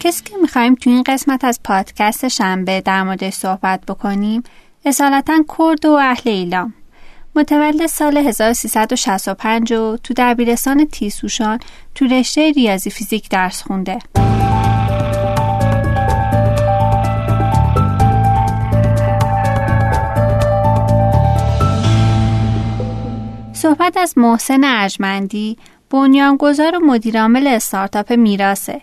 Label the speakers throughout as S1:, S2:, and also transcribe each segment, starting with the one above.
S1: کسی که می‌خوایم تو این قسمت از پادکست شنبه در موردش صحبت بکنیم اصالتا کرد و اهل ایلام متولد سال 1365 و تو دبیرستان تیسوشان تو رشته ریاضی فیزیک درس خونده. صحبت از محسن ارجمندی بنیانگذار و مدیرعامل استارتاپ میراسه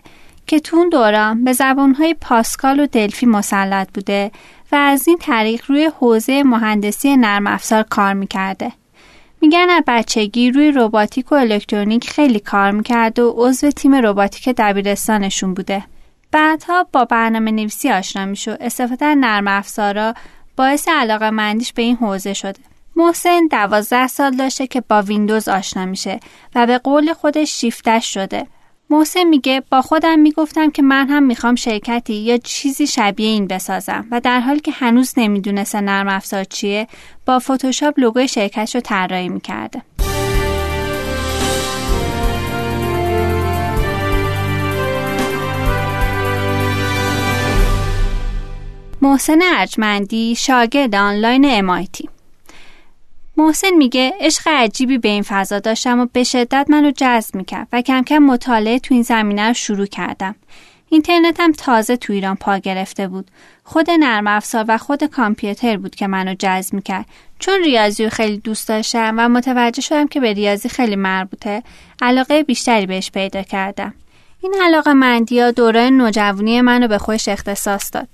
S1: که تو اون دوران به زبانهای پاسکال و دلفی مسلط بوده و از این طریق روی حوزه مهندسی نرم افزار کار می‌کرده. میگن از بچگی روی روباتیک و الکترونیک خیلی کار می‌کرد و عضو تیم روباتیک دبیرستانشون بوده. بعدها با برنامه نویسی آشنا میشو استفاده نرم افزارا باعث علاقه مندیش به این حوزه شده. محسن دوازده سال داشته که با ویندوز آشنا میشه و به قول خودش شیفتش شده محسن میگه با خودم می‌گفتم که من هم می‌خوام شرکتی یا چیزی شبیه این بسازم و در حالی که هنوز نمی‌دونسته نرم افزار چیه با فتوشاپ لوگوی شرکتش رو طراحی می‌کرده. محسن ارجمندی شاگرد آنلاین امایتی محسن میگه عشق عجیبی به این فضا داشتم و به شدت منو جذب می‌کرد و کم کم مطالعه تو این زمینه رو شروع کردم. اینترنت هم تازه تو ایران پا گرفته بود. خود نرم افزار و خود کامپیوتر بود که منو جذب می‌کرد. چون ریاضی رو خیلی دوست داشتم و متوجه شدم که به ریاضی خیلی مربوطه، علاقه بیشتری بهش پیدا کردم. این علاقه مندی ها دوره نوجوانی منو به خودش اختصاص داد.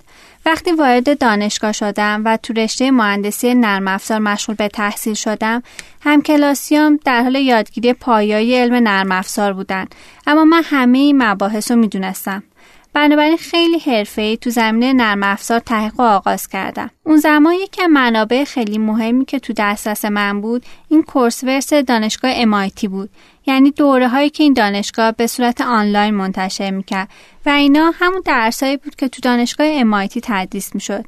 S1: وقتی وارد دانشگاه شدم و تو رشته مهندسی نرم افزار مشغول به تحصیل شدم هم کلاسیام در حال یادگیری پایایی علم نرم افزار بودن. اما من همه این مباحث رو می‌دونستم. بنابراین خیلی حرفه‌ای تو زمینه نرم افزار تحقیق آغاز کردم. اون زمان یکی منابع خیلی مهمی که تو دسترس من بود این کورس ورس دانشگاه MIT بود. یعنی دوره هایی که این دانشگاه به صورت آنلاین منتشر می‌کرد و اینا همون درسایی بود که تو دانشگاه MIT تدریس می‌شد.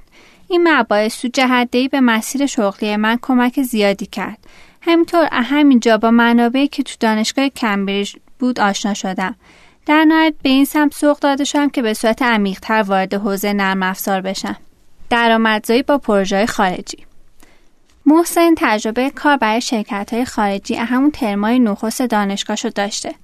S1: این مباحث تو جهدهی به مسیر شغلی من کمک زیادی کرد. همینطور همینجا با منابعی که تو دانشگاه کمبریج بود آشنا شدم. در نهایت به این سمت سوق داده شدم که به صورت عمیقتر وارد حوزه نرم افزار بشم. درآمدزایی با پروژه خارجی محسن تجربه کار برای شرکت های خارجی همون ترمای نخست دانشگاهشو داشته.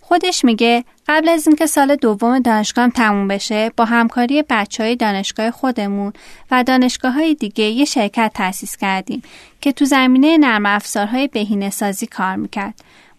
S1: خودش میگه قبل از اینکه سال دوم دانشگاهم تموم بشه با همکاری بچه های دانشگاه خودمون و دانشگاه های دیگه یه شرکت تأسیس کردیم که تو زمینه نرم افزارهای بهینه سازی کار می‌کرد.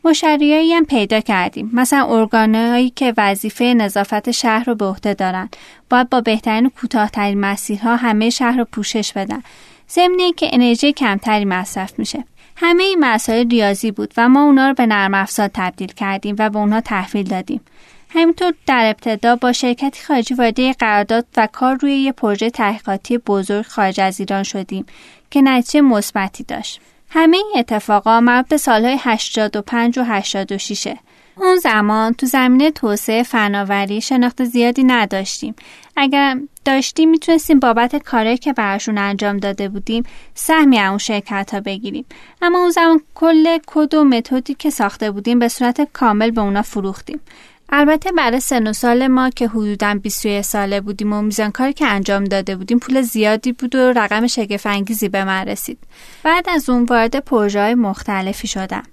S1: مشتریایی هم پیدا کردیم. مثلا ارگانهایی که وظیفه نظافت شهر رو به عهده دارن. باید با بهترین و کوتاهترین مسیرها همه شهر رو پوشش بدن. ضمن که انرژی کمتری مصرف میشه. همه این مسائل ریاضی بود و ما اونا رو به نرم افزار تبدیل کردیم و به اونها تحویل دادیم. همینطور در ابتدا با شرکتی خارجی وارد قرارداد و کار روی یه پروژه تحقیقاتی بزرگ خارج از ایران شدیم که نتیجه مثبتی داشت. همه این اتفاقا مربوط به سالهای 85 و 86 اون زمان تو زمینه توسعه فناوری شناخت زیادی نداشتیم. اگر داشتیم می‌تونستیم بابت کاری که براشون انجام داده بودیم سهمی اون شرکت ها بگیریم. اما اون زمان کل کد و متدی که ساخته بودیم به صورت کامل به اونا فروختیم. البته برای سن و سال ما که حدودا 21 ساله بودیم و میزان کاری که انجام داده بودیم پول زیادی بود و رقم شگفت به من رسید. بعد از اون وارد پروژه مختلفی شدم.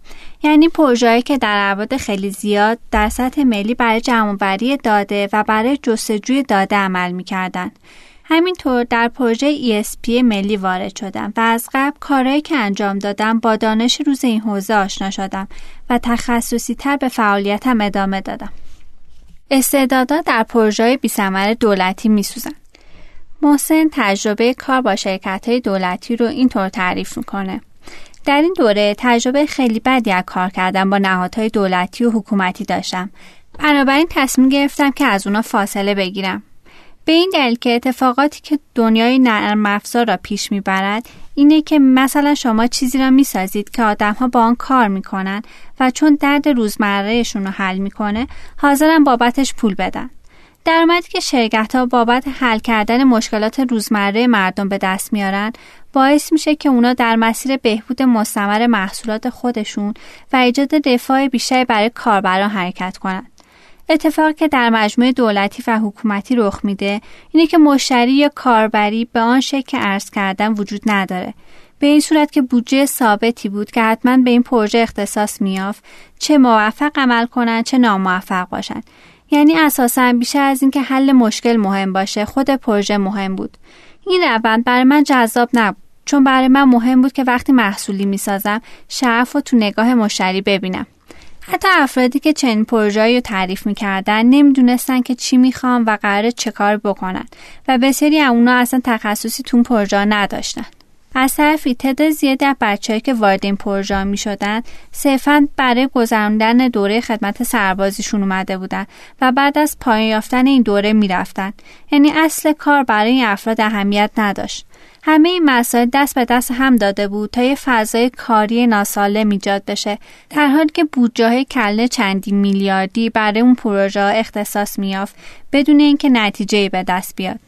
S1: یعنی پروژه‌ای که در ابعاد خیلی زیاد در سطح ملی برای جمعآوری داده و برای جستجوی داده عمل می‌کردند. همینطور در پروژه ESP ملی وارد شدم و از قبل کارهایی که انجام دادم با دانش روز این حوزه آشنا شدم و تخصصی تر به فعالیتم ادامه دادم. استعدادها در پروژه بیثمر دولتی میسوزن. محسن تجربه کار با شرکت های دولتی رو اینطور تعریف می‌کنه. در این دوره تجربه خیلی بدی از کار کردن با نهادهای دولتی و حکومتی داشتم. بنابراین تصمیم گرفتم که از اونا فاصله بگیرم. به این دلیل که اتفاقاتی که دنیای نرم افزار را پیش می‌برد اینه که مثلا شما چیزی را می‌سازید که آدمها با آن کار می‌کنن و چون درد روزمرهشون رو حل می‌کنه حاضرن بابتش پول بدن. درآمدی که شرکت ها بابت حل کردن مشکلات روزمره مردم به دست میارن باعث میشه که اونا در مسیر بهبود مستمر محصولات خودشون و ایجاد رفاه بیشتری برای کاربران حرکت کنند اتفاقی که در مجموعه دولتی و حکومتی رخ میده اینه که مشتری یا کاربری به آن شکل که عرض کردن وجود نداره. به این صورت که بودجه ثابتی بود که حتما به این پروژه اختصاص میافت چه موفق عمل کنند چه ناموفق باشند. یعنی اساسا بیشتر از اینکه حل مشکل مهم باشه خود پروژه مهم بود. این روند برای من جذاب نبود چون برای من مهم بود که وقتی محصولی می‌سازم شرف و تو نگاه مشتری ببینم. حتی افرادی که چنین پروژه‌ای رو تعریف می‌کردن نمی‌دونستن که چی می‌خوام و قراره چه کار بکنن. و بسیاری از اونا اصلا تخصصی تو پروژه نداشتن. از طرفی تعداد زیادی از بچههایی که وارد این پروژه می شدن صرفا برای گذراندن دوره خدمت سربازیشون اومده بودن و بعد از پایان یافتن این دوره می‌رفتن یعنی اصل کار برای این افراد اهمیت نداشت. همه این مسائل دست به دست هم داده بود تا یه فضای کاری ناسالم ایجاد بشه در حالی که بودجه کله چندی میلیاردی برای اون پروژه اختصاص میافت بدون اینکه نتیجه به دست بیاد.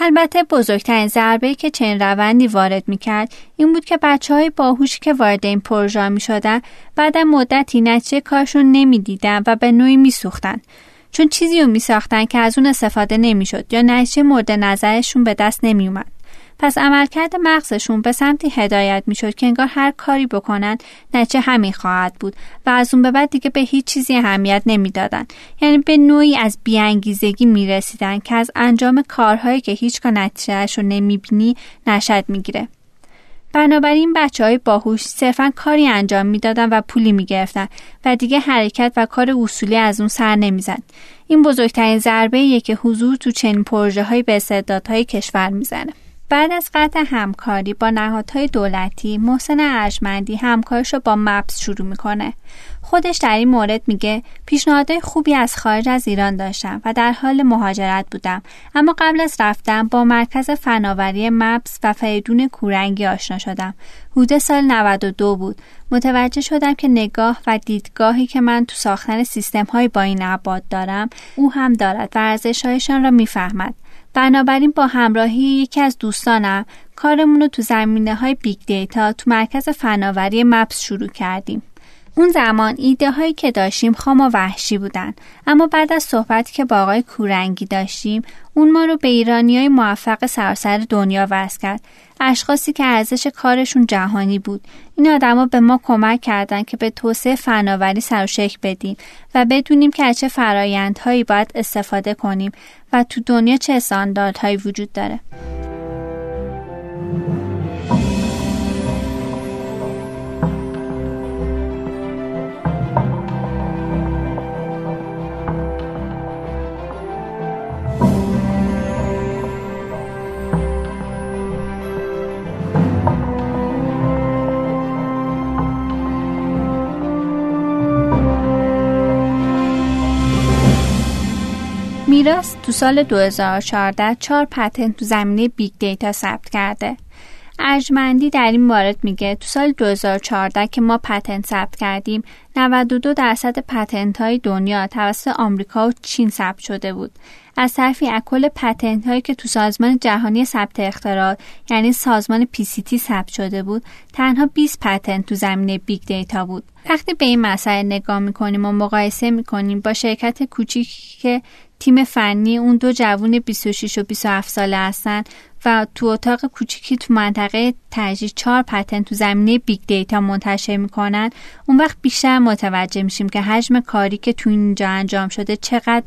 S1: البته بزرگترین ضربه که چنین روندی وارد می‌کرد این بود که بچه های باهوشی که وارد این پروژه می شدن بعد مدتی نتیجه کارشون نمی‌دیدن و به نوعی میسوختن چون چیزی رو می ساختن که از اون استفاده نمی‌شد یا نتیجه مورد نظرشون به دست نمی اومد. پس عملکرد مغزشون به سمتی هدایت می‌شد که انگار هر کاری بکنن نتیجه همین خواهد بود و از اون به بعد دیگه به هیچ چیزی اهمیت نمی‌دادن. یعنی به نوعی از بیانگیزگی می‌رسیدن که از انجام کارهایی که هیچگاه نتیجهش رو نمی‌بینی نشد می‌گیره. بنابراین بچه های باهوش صرفا کاری انجام می‌دادن و پولی می‌گرفتن و دیگه حرکت و کار اصولی از اون سر نمیزن این بزرگترین ضربه که حضور تو چنین پروژه های به استعدادهای کشور می‌زنه. بعد از قطع همکاری با نهادهای دولتی محسن ارجمندی همکارش رو با مپس شروع می‌کنه. خودش در این مورد میگه پیشنهادهای خوبی از خارج از ایران داشتم و در حال مهاجرت بودم. اما قبل از رفتن با مرکز فناوری مپس و فریدون کورنگی آشنا شدم. حدود سال 92 بود. متوجه شدم که نگاه و دیدگاهی که من تو ساختن سیستم های با این عباد دارم او هم دارد و ارزشهایشان را می‌فهمد. بنابراین با همراهی یکی از دوستانم کارمون رو تو زمینه های big data تو مرکز فناوری مپس شروع کردیم. اون زمان ایده هایی که داشتیم خام و وحشی بودن. اما بعد از صحبتی که با آقای کورنگی داشتیم اون ما رو به ایرانی های موفق سراسر دنیا وصل کرد. اشخاصی که ارزش کارشون جهانی بود. این آدما به ما کمک کردند که به توسعه فناوری سر و شکل بدیم و بدونیم که چه فرایندهایی باید استفاده کنیم و تو دنیا چه استانداردهایی وجود داره. تو سال 2014 چهار patent تو زمینه big data ثبت کرده. ارجمندی در این مورد میگه تو سال 2014 که ما patent ثبت کردیم 92 درصد patent های دنیا توسط آمریکا و چین ثبت شده بود از طرفی از کل patent هایی که تو سازمان جهانی ثبت اختراعات یعنی سازمان تی ثبت شده بود تنها 20 patent تو زمینه big data بود وقتی به این مسئله نگاه می‌کنیم و مقایسه می‌کنیم با شرکت کوچیکی که تیم فنی اون دو جوون 26 و 27 ساله هستن و تو اتاق کوچیکی تو منطقه تجریش چهار patent تو زمینه big data منتشر می‌کنن. اون وقت بیشتر متوجه میشیم که حجم کاری که تو اینجا انجام شده چقدر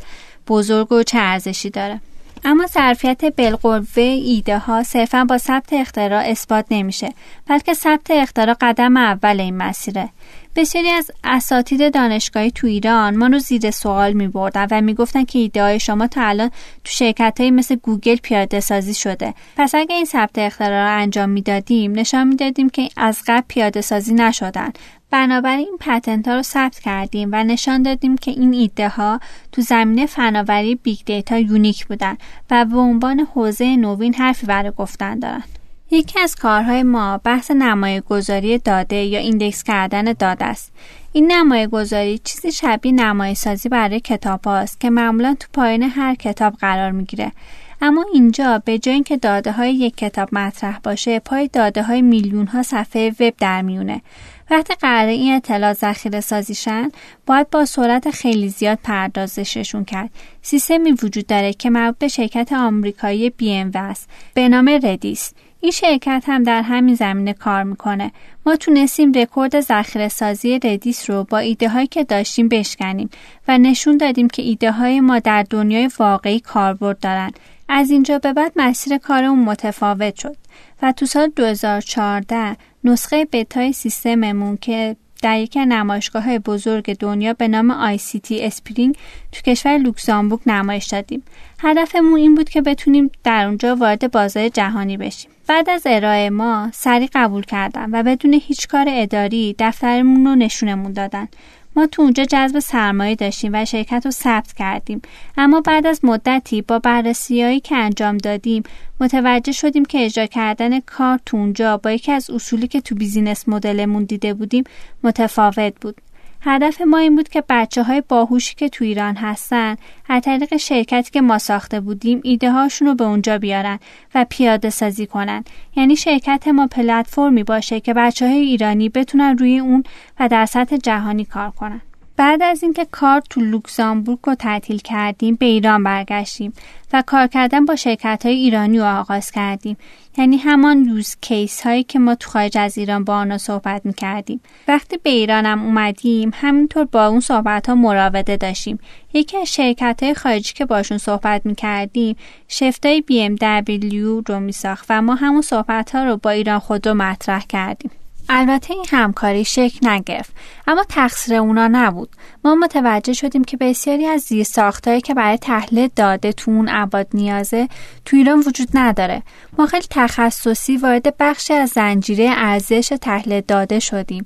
S1: بزرگ و چه ارزشی داره. اما ظرفیت بالقوه ایده ها صرفا با ثبت اختراع اثبات نمیشه بلکه ثبت اختراع قدم اول این مسیره. بسیاری از اساتید دانشگاهی تو ایران ما رو زیر سوال می بردن و می گفتن که ایده های شما تا الان تو شرکت های مثل گوگل پیاده سازی شده. پس اگه این ثبت اختراع رو انجام می‌دادیم نشان می‌دادیم که از قبل پیاده سازی نشدن بنابراین این patent ها رو ثبت کردیم و نشان دادیم که این ایده ها تو زمینه فناوری big data unique بودن و به عنوان حوزه نوین حرفی برای گفتن دارن یکی از کارهای ما بحث نمایه گذاری داده یا index کردن داده است. این نمایه گذاری چیزی شبیه نمایه سازی برای کتاب هاست که معمولا تو پایین هر کتاب قرار می‌گیره. اما اینجا به جای اینکه داده های یک کتاب مطرح باشه پای داده های میلیون ها صفحه وب در میونه وقتی قراره این اطلاعات ذخیره سازی شن باید با سرعت خیلی زیاد پردازششون کرد. سیستمی وجود داره که مربوط به شرکت آمریکایی بی ام است. به نام Redis. این شرکت هم در همین زمینه کار می‌کنه. ما تونستیم رکورد ذخیره سازی Redis رو با ایده هایی که داشتیم بشکنیم و نشون دادیم که ایده های ما در دنیای واقعی کاربرد دارن. از اینجا به بعد مسیر کارمون متفاوت شد و تو سال 2014 نسخه بتای سیستممون که در از نمایشگاه بزرگ دنیا به نام ICT Spring تو کشور لوکزامبورگ نمایش دادیم. هدفمون این بود که بتونیم در اونجا وارد بازار جهانی بشیم. بعد از ارائه ما سریع قبول کردن و بدون هیچ کار اداری دفترمون رو نشونمون دادن. ما تو اونجا جذب سرمایه داشتیم و شرکت رو ثبت کردیم. اما بعد از مدتی با بررسیهایی که انجام دادیم متوجه شدیم که اجرا کردن کار تو اونجا با یکی از اصولی که تو بیزینس مدلمون دیده بودیم متفاوت بود. هدف ما این بود که بچه های باهوشی که تو ایران هستن از طریق شرکتی که ما ساخته بودیم ایده هاشون رو به اونجا بیارن و پیاده سازی کنن. یعنی شرکت ما پلتفرمی باشه که بچه های ایرانی بتونن روی اون و در سطح جهانی کار کنن. بعد از اینکه کار تو لوکزامبورگ رو تعطیل کردیم به ایران برگشتیم و کار کردن با شرکت های ایرانی رو آغاز کردیم. یعنی همان use case هایی که ما تو خارج از ایران با آنها صحبت می کردیم وقتی به ایرانم اومدیم همینطور با اون صحبت ها مراوده داشتیم. یکی از شرکت های خارجی که باشون صحبت می کردیم BMW رو می ساخت و ما همون صحبت ها رو با ایران خود رو مطرح کردیم. البته این همکاری شکل نگرفت اما تقصیر اونا نبود. ما متوجه شدیم که بسیاری از زیر ساختهایی که برای تحلیل داده تو اون اباد نیازه تو ایران وجود نداره. ما خیلی تخصصی وارد بخشی از زنجیره ارزش تحلیل داده شدیم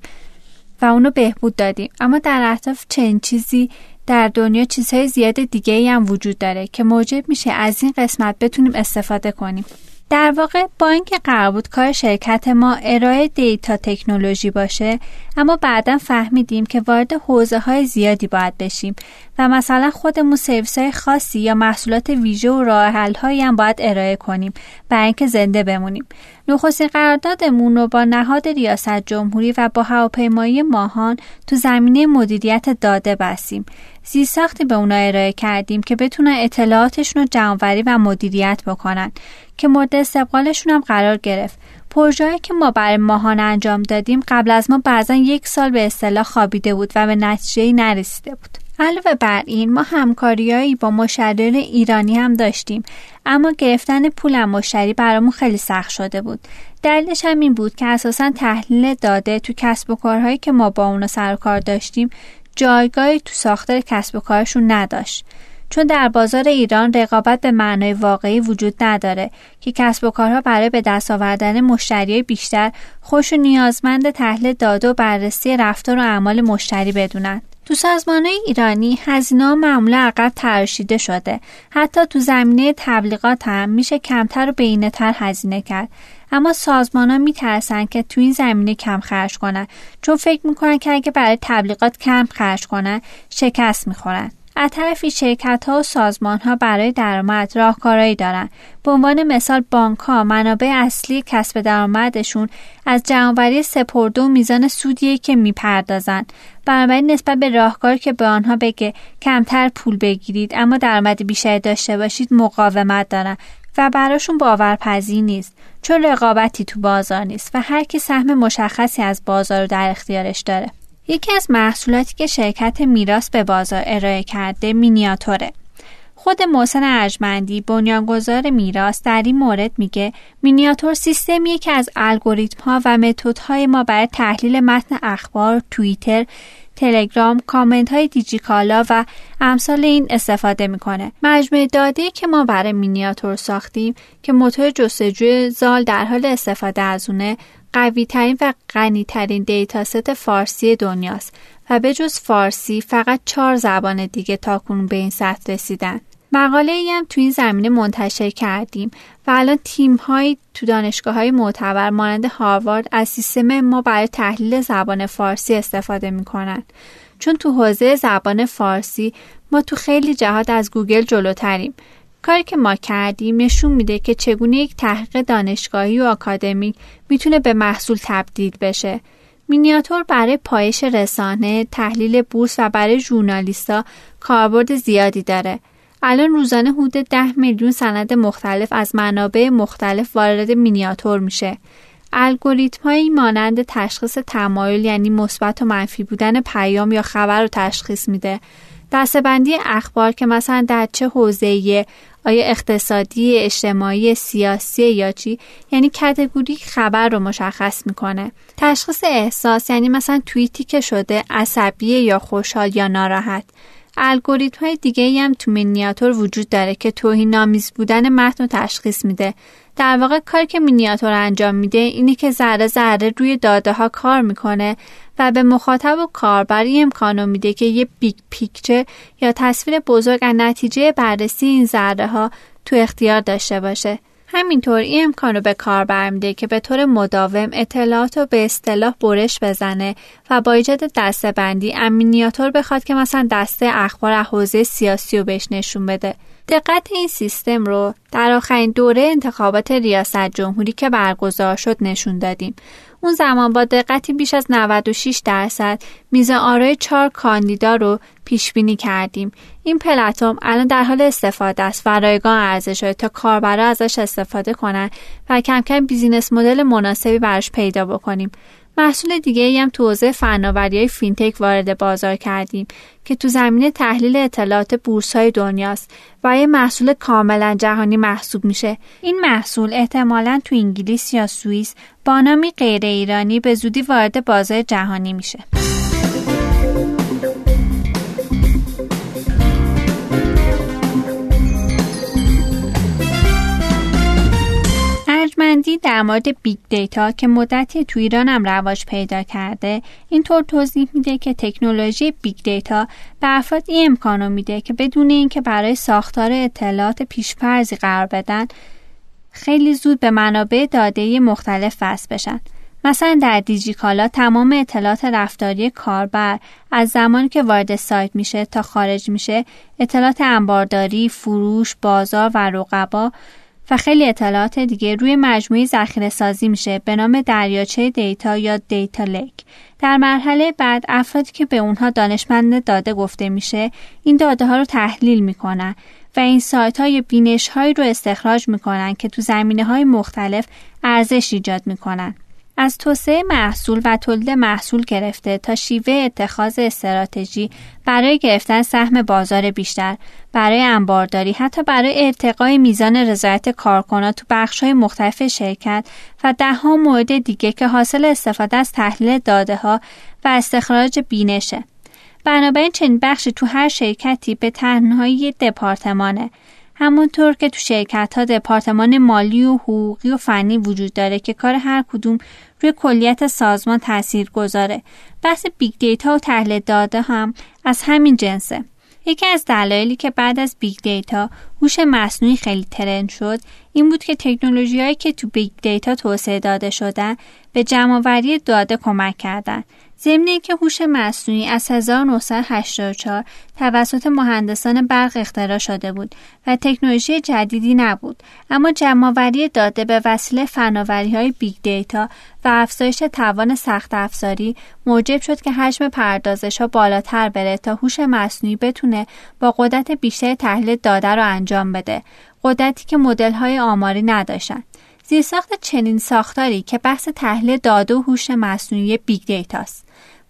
S1: و اونو بهبود دادیم. اما در اهداف چنین چیزی در دنیا چیزهای زیاد دیگه ای هم وجود داره که موجب میشه از این قسمت بتونیم استفاده کنیم. در واقع با اینکه قرار بود کار شرکت ما ارائه دیتا تکنولوژی باشه اما بعدا فهمیدیم که وارد حوزه های زیادی باید بشیم و مثلا خودمون سرویس های خاصی یا محصولات ویژه و راه هم باید ارائه کنیم برای اینکه زنده بمونیم. نخستین قراردادمون رو با نهاد ریاست جمهوری و با هواپیمایی ماهان تو زمینه مدیریت داده بستیم. زیرساختی به اونا ارائه کردیم که بتونن اطلاعاتشون رو جمعوری و مدیریت بکنن که مورد استقبالشون هم قرار گرفت. پروژه‌ای که ما برای ماهان انجام دادیم قبل از ما بعضا یک سال به اصطلاح خوابیده بود و به نتیجه نرسیده بود. علاوه بر این ما همکاریهایی با مشتریان ایرانی هم داشتیم. اما گرفتن پول مشتری برامون خیلی سخت شده بود. دلیلش هم این بود که اساسا تحلیل داده تو کسب و کارهایی که ما با اونا سر کار داشتیم جایگاهی تو ساختار کسب و کارشون نداشت. چون در بازار ایران رقابت به معنای واقعی وجود نداره که کسب و کارها برای به دست آوردن مشتری بیشتر خوش و نیازمند تحلیل داده و بررسی رفتار و اعمال مشتری بدونند. تو سازمان ایرانی هزینه معمولا عقب تراشیده شده. حتی تو زمینه تبلیغات هم میشه کمتر و بینه تر هزینه کرد. اما سازمان ها میترسن که تو این زمینه کم خرج کنن چون فکر می‌کنن که اگه برای تبلیغات کم خرج کنن شکست می‌خورن. از طرفی شرکت ها و سازمان ها برای درآمد راهکارهایی دارند. به عنوان مثال بانک ها منابع اصلی کسب درآمدشون از جمعآوری سپرده و میزان سودیه که می‌پردازند بنابراین نسبت به راهکار که به آنها بگه کمتر پول بگیرید اما درآمد بیشتری داشته باشید مقاومت دارن و براشون باورپذیر نیست چون رقابتی تو بازار نیست و هر کی سهم مشخصی از بازار رو در اختیارش داره یکی از محصولاتی که شرکت میراث به بازار ارائه کرده مینیاتوره. خود محسن ارجمندی بنیانگذار میراث در این مورد میگه مینیاتور سیستمیه که از الگوریتم ها و متدهای ما برای تحلیل متن اخبار، توییتر، تلگرام، کامنت های دیجیکالا و امثال این استفاده می‌کنه. مجموعه داده که ما برای مینیاتور ساختیم که موتور جستجوی زال در حال استفاده از اونه قوی ترین و غنی ترین dataset فارسی دنیاست و به جز فارسی فقط چهار زبان دیگه تاکنون به این سطح رسیدن. مقاله ای هم تو این زمینه منتشر کردیم و الان تیم هایی تو دانشگاه های معتبر مانند هاروارد از سیستم ما برای تحلیل زبان فارسی استفاده می‌کنن چون تو حوزه زبان فارسی ما تو خیلی جهات از گوگل جلوتریم کاری که ما کردیم نشون میده که چگونه یک تحقیق دانشگاهی و آکادمیک می‌تونه به محصول تبدیل بشه مینیاتور برای پایش رسانه، تحلیل بورس و برای ژورنالیستا کاربرد زیادی داره. الان روزانه حدود ده میلیون سند مختلف از منابع مختلف وارد مینیاتور میشه. الگوریتم هایی مانند تشخیص تمایل یعنی مثبت و منفی بودن پیام یا خبر رو تشخیص میده. دستبندی اخبار که مثلا در چه حوزه‌ای آیا اقتصادی، اجتماعی، سیاسی یا چی یعنی category خبر رو مشخص می‌کنه. تشخیص احساس یعنی مثلا توییتی که شده عصبی یا خوشحال یا ناراحت. الگوریتم های دیگه هم تو مینیاتور وجود داره که توهین آمیز بودن متن رو تشخیص میده. در واقع کاری که مینیاتور انجام میده اینه که ذره ذره روی داده ها کار می‌کنه و به مخاطب و کاربر امکانو میده که یه big picture یا تصویر بزرگ از نتیجه بررسی این ذره ها تو اختیار داشته باشه. همینطور این امکان رو به کار برمیده که به طور مداوم اطلاعات رو به اصطلاح برش بزنه و با ایجاد دسته بندی امینیاتور بخواد که مثلا دسته اخبار حوزه سیاسی رو بهش نشون بده دقت این سیستم رو در آخرین دوره انتخابات ریاست جمهوری که برگزار شد نشون دادیم. اون زمان با دقتی بیش از 96 درصد میز آرای چهار کاندیدا رو پیش بینی کردیم. این پلتفرم الان در حال استفاده است و رایگان عرضه شد تا کاربرا ازش استفاده کنن و کم کم business model مناسبی براش پیدا بکنیم. محصول دیگه ای هم تو حوزه فناوری های fintech وارد بازار کردیم که تو زمینه تحلیل اطلاعات بورس های دنیاست و یه محصول کاملا جهانی محسوب میشه. این محصول احتمالا تو انگلیس یا سوئیس با نامی غیر ایرانی به زودی وارد بازار جهانی میشه. ارجمندی در مورد big data که مدتی تو ایران هم رواج پیدا کرده اینطور توضیح میده که تکنولوژی big data به افراد این امکانو میده که بدون اینکه برای ساختار اطلاعات پیشفرضی قرار بدن خیلی زود به منابع داده مختلف وصل بشن. مثلا در دیجیکالا تمام اطلاعات رفتاری کاربر از زمانی که وارد سایت میشه تا خارج میشه اطلاعات انبارداری، فروش، بازار و رقبا و خیلی اطلاعات دیگه روی مجموعه ذخیره سازی میشه به نام دریاچه data یا data lake. در مرحله بعد افرادی که به اونها دانشمند داده گفته میشه این داده ها رو تحلیل می‌کنن و این سایت های بینش هایی رو استخراج می‌کنن که تو زمینه های مختلف ارزش ایجاد می‌کنن. از توسعه محصول و تولید محصول گرفته تا شیوه اتخاذ استراتژی برای گرفتن سهم بازار بیشتر برای انبارداری حتی برای ارتقای میزان رضایت کارکنان تو بخش‌های مختلف شرکت و دهها مورد دیگه که حاصل استفاده از تحلیل داده ها و استخراج بینشه. بنابراین چنین بخشی تو هر شرکتی به تنهایی دپارتمانه. همونطور که تو شرکت ها دپارتمان مالی و حقوقی و فنی وجود داره که کار هر کدوم روی کلیت سازمان تاثیر گذاره بحث big data و تحلیل داده هم از همین جنسه. یکی از دلایلی که بعد از big data هوش مصنوعی خیلی trend شد این بود که تکنولوژی که تو big data توسعه داده شدن به جمعآوری داده کمک کردند ضمن که هوش مصنوعی از 1984 توسط مهندسان برق اختراع شده بود و تکنولوژی جدیدی نبود اما جمعآوری داده به وسیله فناوری های big data و افزایش توان سخت افزاری موجب شد که حجم پردازش ها بالاتر بره تا هوش مصنوعی بتونه با قدرت بیشتر تحلیل داده رو انجام بده قدرتی که مدل های آماری نداشتند زیرساخت چنین ساختاری که بحث تحلیل داده و هوش مصنوعی big data ست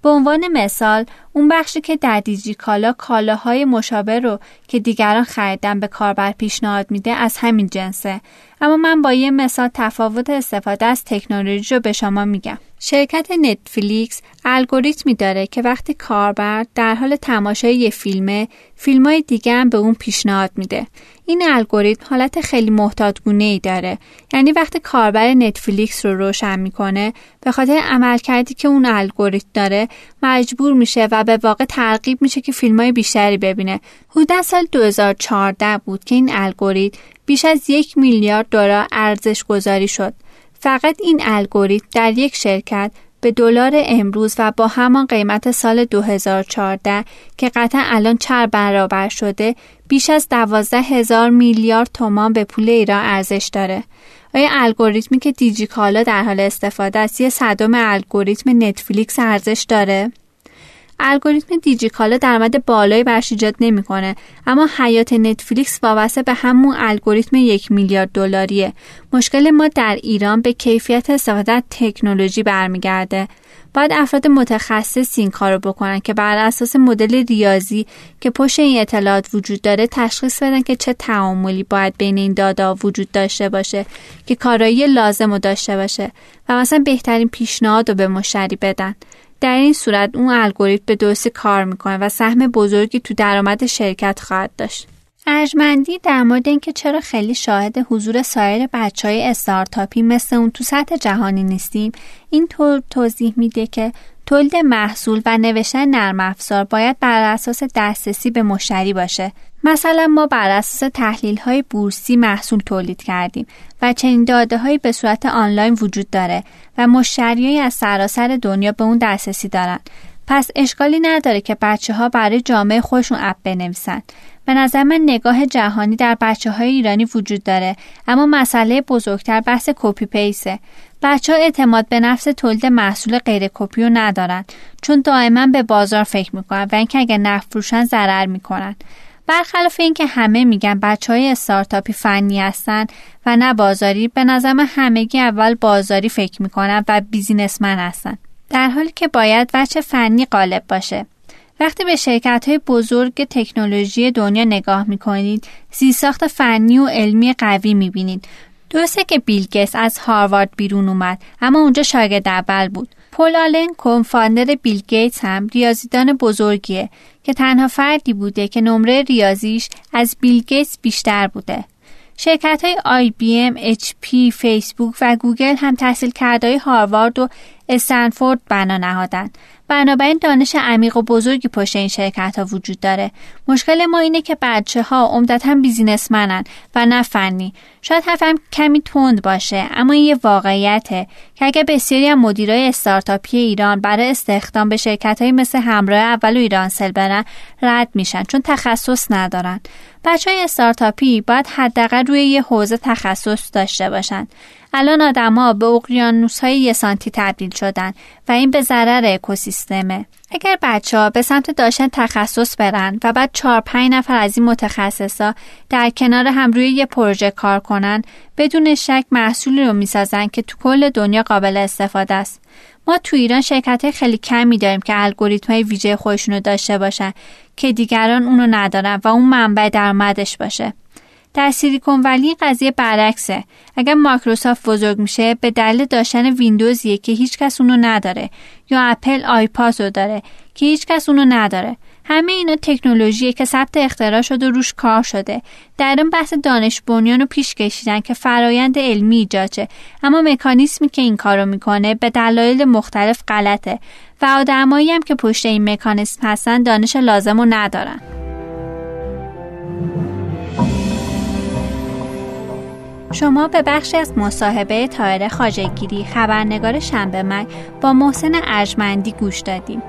S1: به عنوان مثال اون بخشی که در دیجیکالا کالاهای مشابه رو که دیگران خریدن به کاربر پیشنهاد میده از همین جنسه. اما من با یه مثال تفاوت استفاده از تکنولوژی رو به شما میگم. شرکت نتفلیکس الگوریتمی داره که وقتی کاربر در حال تماشای یه فیلمه فیلم های دیگه هم به اون پیشنهاد میده. این الگوریتم حالت خیلی محتاطگونه ای داره. یعنی وقتی کاربر نتفلیکس رو روشن می‌کنه به خاطر عملکردی که اون الگوریتم داره مجبور میشه و به واقع ترغیب میشه که فیلم های بیشتری ببینه. حدود سال 2014 بود که این الگوریتم بیش از یک میلیارد دلار ارزش گذاری شد. فقط این الگوریتم در یک شرکت به دلار امروز و با همان قیمت سال 2014 که قطعا الان چهار برابر شده بیش از دوازده هزار میلیارد تومان به پول ایران ارزش داره. آیا الگوریتمی که دیجیکالا در حال استفاده است یه صدم الگوریتم نتفلیکس ارزش داره؟ الگوریتم دیجیکالا درآمد بالایی برش ایجاد نمی‌کنه. اما حیات نتفلیکس وابسته به همون الگوریتم یک میلیارد دلاریه. مشکل ما در ایران به کیفیت استفاده از تکنولوژی برمیگرده. باید افراد متخصص این کار رو بکنن که بر اساس مدل ریاضی که پشت این اطلاعات وجود داره تشخیص بدن که چه تعاملی باید بین این دادا وجود داشته باشه که کارایی لازم رو داشته باشه و مثلا بهترین پیشنهاد رو به مشتری بدن. در این صورت اون الگوریتم به درستی کار می‌کنه و سهم بزرگی تو درآمد شرکت خواهد داشت. ارجمندی در مورد اینکه چرا خیلی شاهد حضور سایر بچه های استارتاپی مثل اون تو سطح جهانی نیستیم این طور توضیح میده که تولید محصول و نوشتن نرم افزار باید بر اساس دسترسی به مشتری باشه. مثلا ما بر اساس تحلیل های بورسی محصول تولید کردیم و چنین داده هایی به صورت آنلاین وجود داره و مشتریایی از سراسر دنیا به اون دسترسی دارن. پس اشکالی نداره که بچه ها برای جامعه خودشون اپ بنویسن. به نظر من نگاه جهانی در بچه های ایرانی وجود داره اما مسئله بزرگتر بحث کپی پیسه بچه ها اعتماد به نفس تولید محصول غیر کپی رو ندارن چون دائما به بازار فکر می‌کنن و اینکه اگر نفروشن ضرر می‌کنن. برخلاف اینکه همه میگن بچه های استارتاپی فنی هستن و نه بازاری به من همگی اول بازاری فکر می‌کنن و بیزینسمن هستن. در حالی که باید بچه فنی غالب باشه. وقتی به شرکت های بزرگ تکنولوژی دنیا نگاه می‌کنید زیرساخت فنی و علمی قوی می‌بینید. درسته که بیل از هاروارد بیرون اومد اما اونجا شاگرد اول بود. پل آلن co-founder بیل گیتس هم ریاضیدان بزرگیه. که تنها فردی بوده که نمره ریاضیش از بیل بیشتر بوده. شرکت های HP، فیسبوک و گوگل هم تحصیل کرده هاروارد و استنفورد بنا نهادند. بنابراین دانش عمیق و بزرگی پشت این شرکت ها وجود داره. مشکل ما اینه که بچه ها عمدتا businessman ن و نه فنی. شاید حرفم کمی تند باشه اما این یه واقعیته که اگر بسیاری از مدیرای استارتاپی ایران برای استخدام به شرکت های مثل همراه اول و ایرانسل برن رد میشن چون تخصص ندارن. بچه های استارتاپی باید حداقل روی یه حوزه تخصص داشته باشند الان آدما به اقیانوس های یه سانتی تبدیل شدن و این به ضرر اکوسیستمه. اگر بچه ها به سمت داشتن تخصص برن و بعد چهار پنج نفر از این متخصصا در کنار هم روی یه پروژه کار کنن بدون شک محصولی رو می‌سازن که تو کل دنیا قابل استفاده است. ما تو ایران شرکت خیلی کمی داریم که الگوریتم های ویژه خودشون رو داشته باشن که دیگران اونو ندارن و اون منبع درآمدش باشه. در سیلیکون ولی قضیه برعکسه. اگر مایکروسافت بزرگ میشه به دلیل داشتن ویندوزیه که هیچکس اونو نداره یا اپل آیپاد رو داره که هیچکس اونو نداره. همه اینا تکنولوژیه که ثبت اختراع شده و روش کار شده. در این بحث دانش بنیان رو پیش کشیدن که فرایند علمی ایجاد اما مکانیسمی که این کارو می‌کنه به دلایل مختلف غلطه و آدمایی هم که پشت این مکانیسم هستن دانش لازم رو ندارن. شما به بخشی از مصاحبه تایر خاجگیری خبرنگار شنبه مک با محسن ارجمندی گوش دادیم.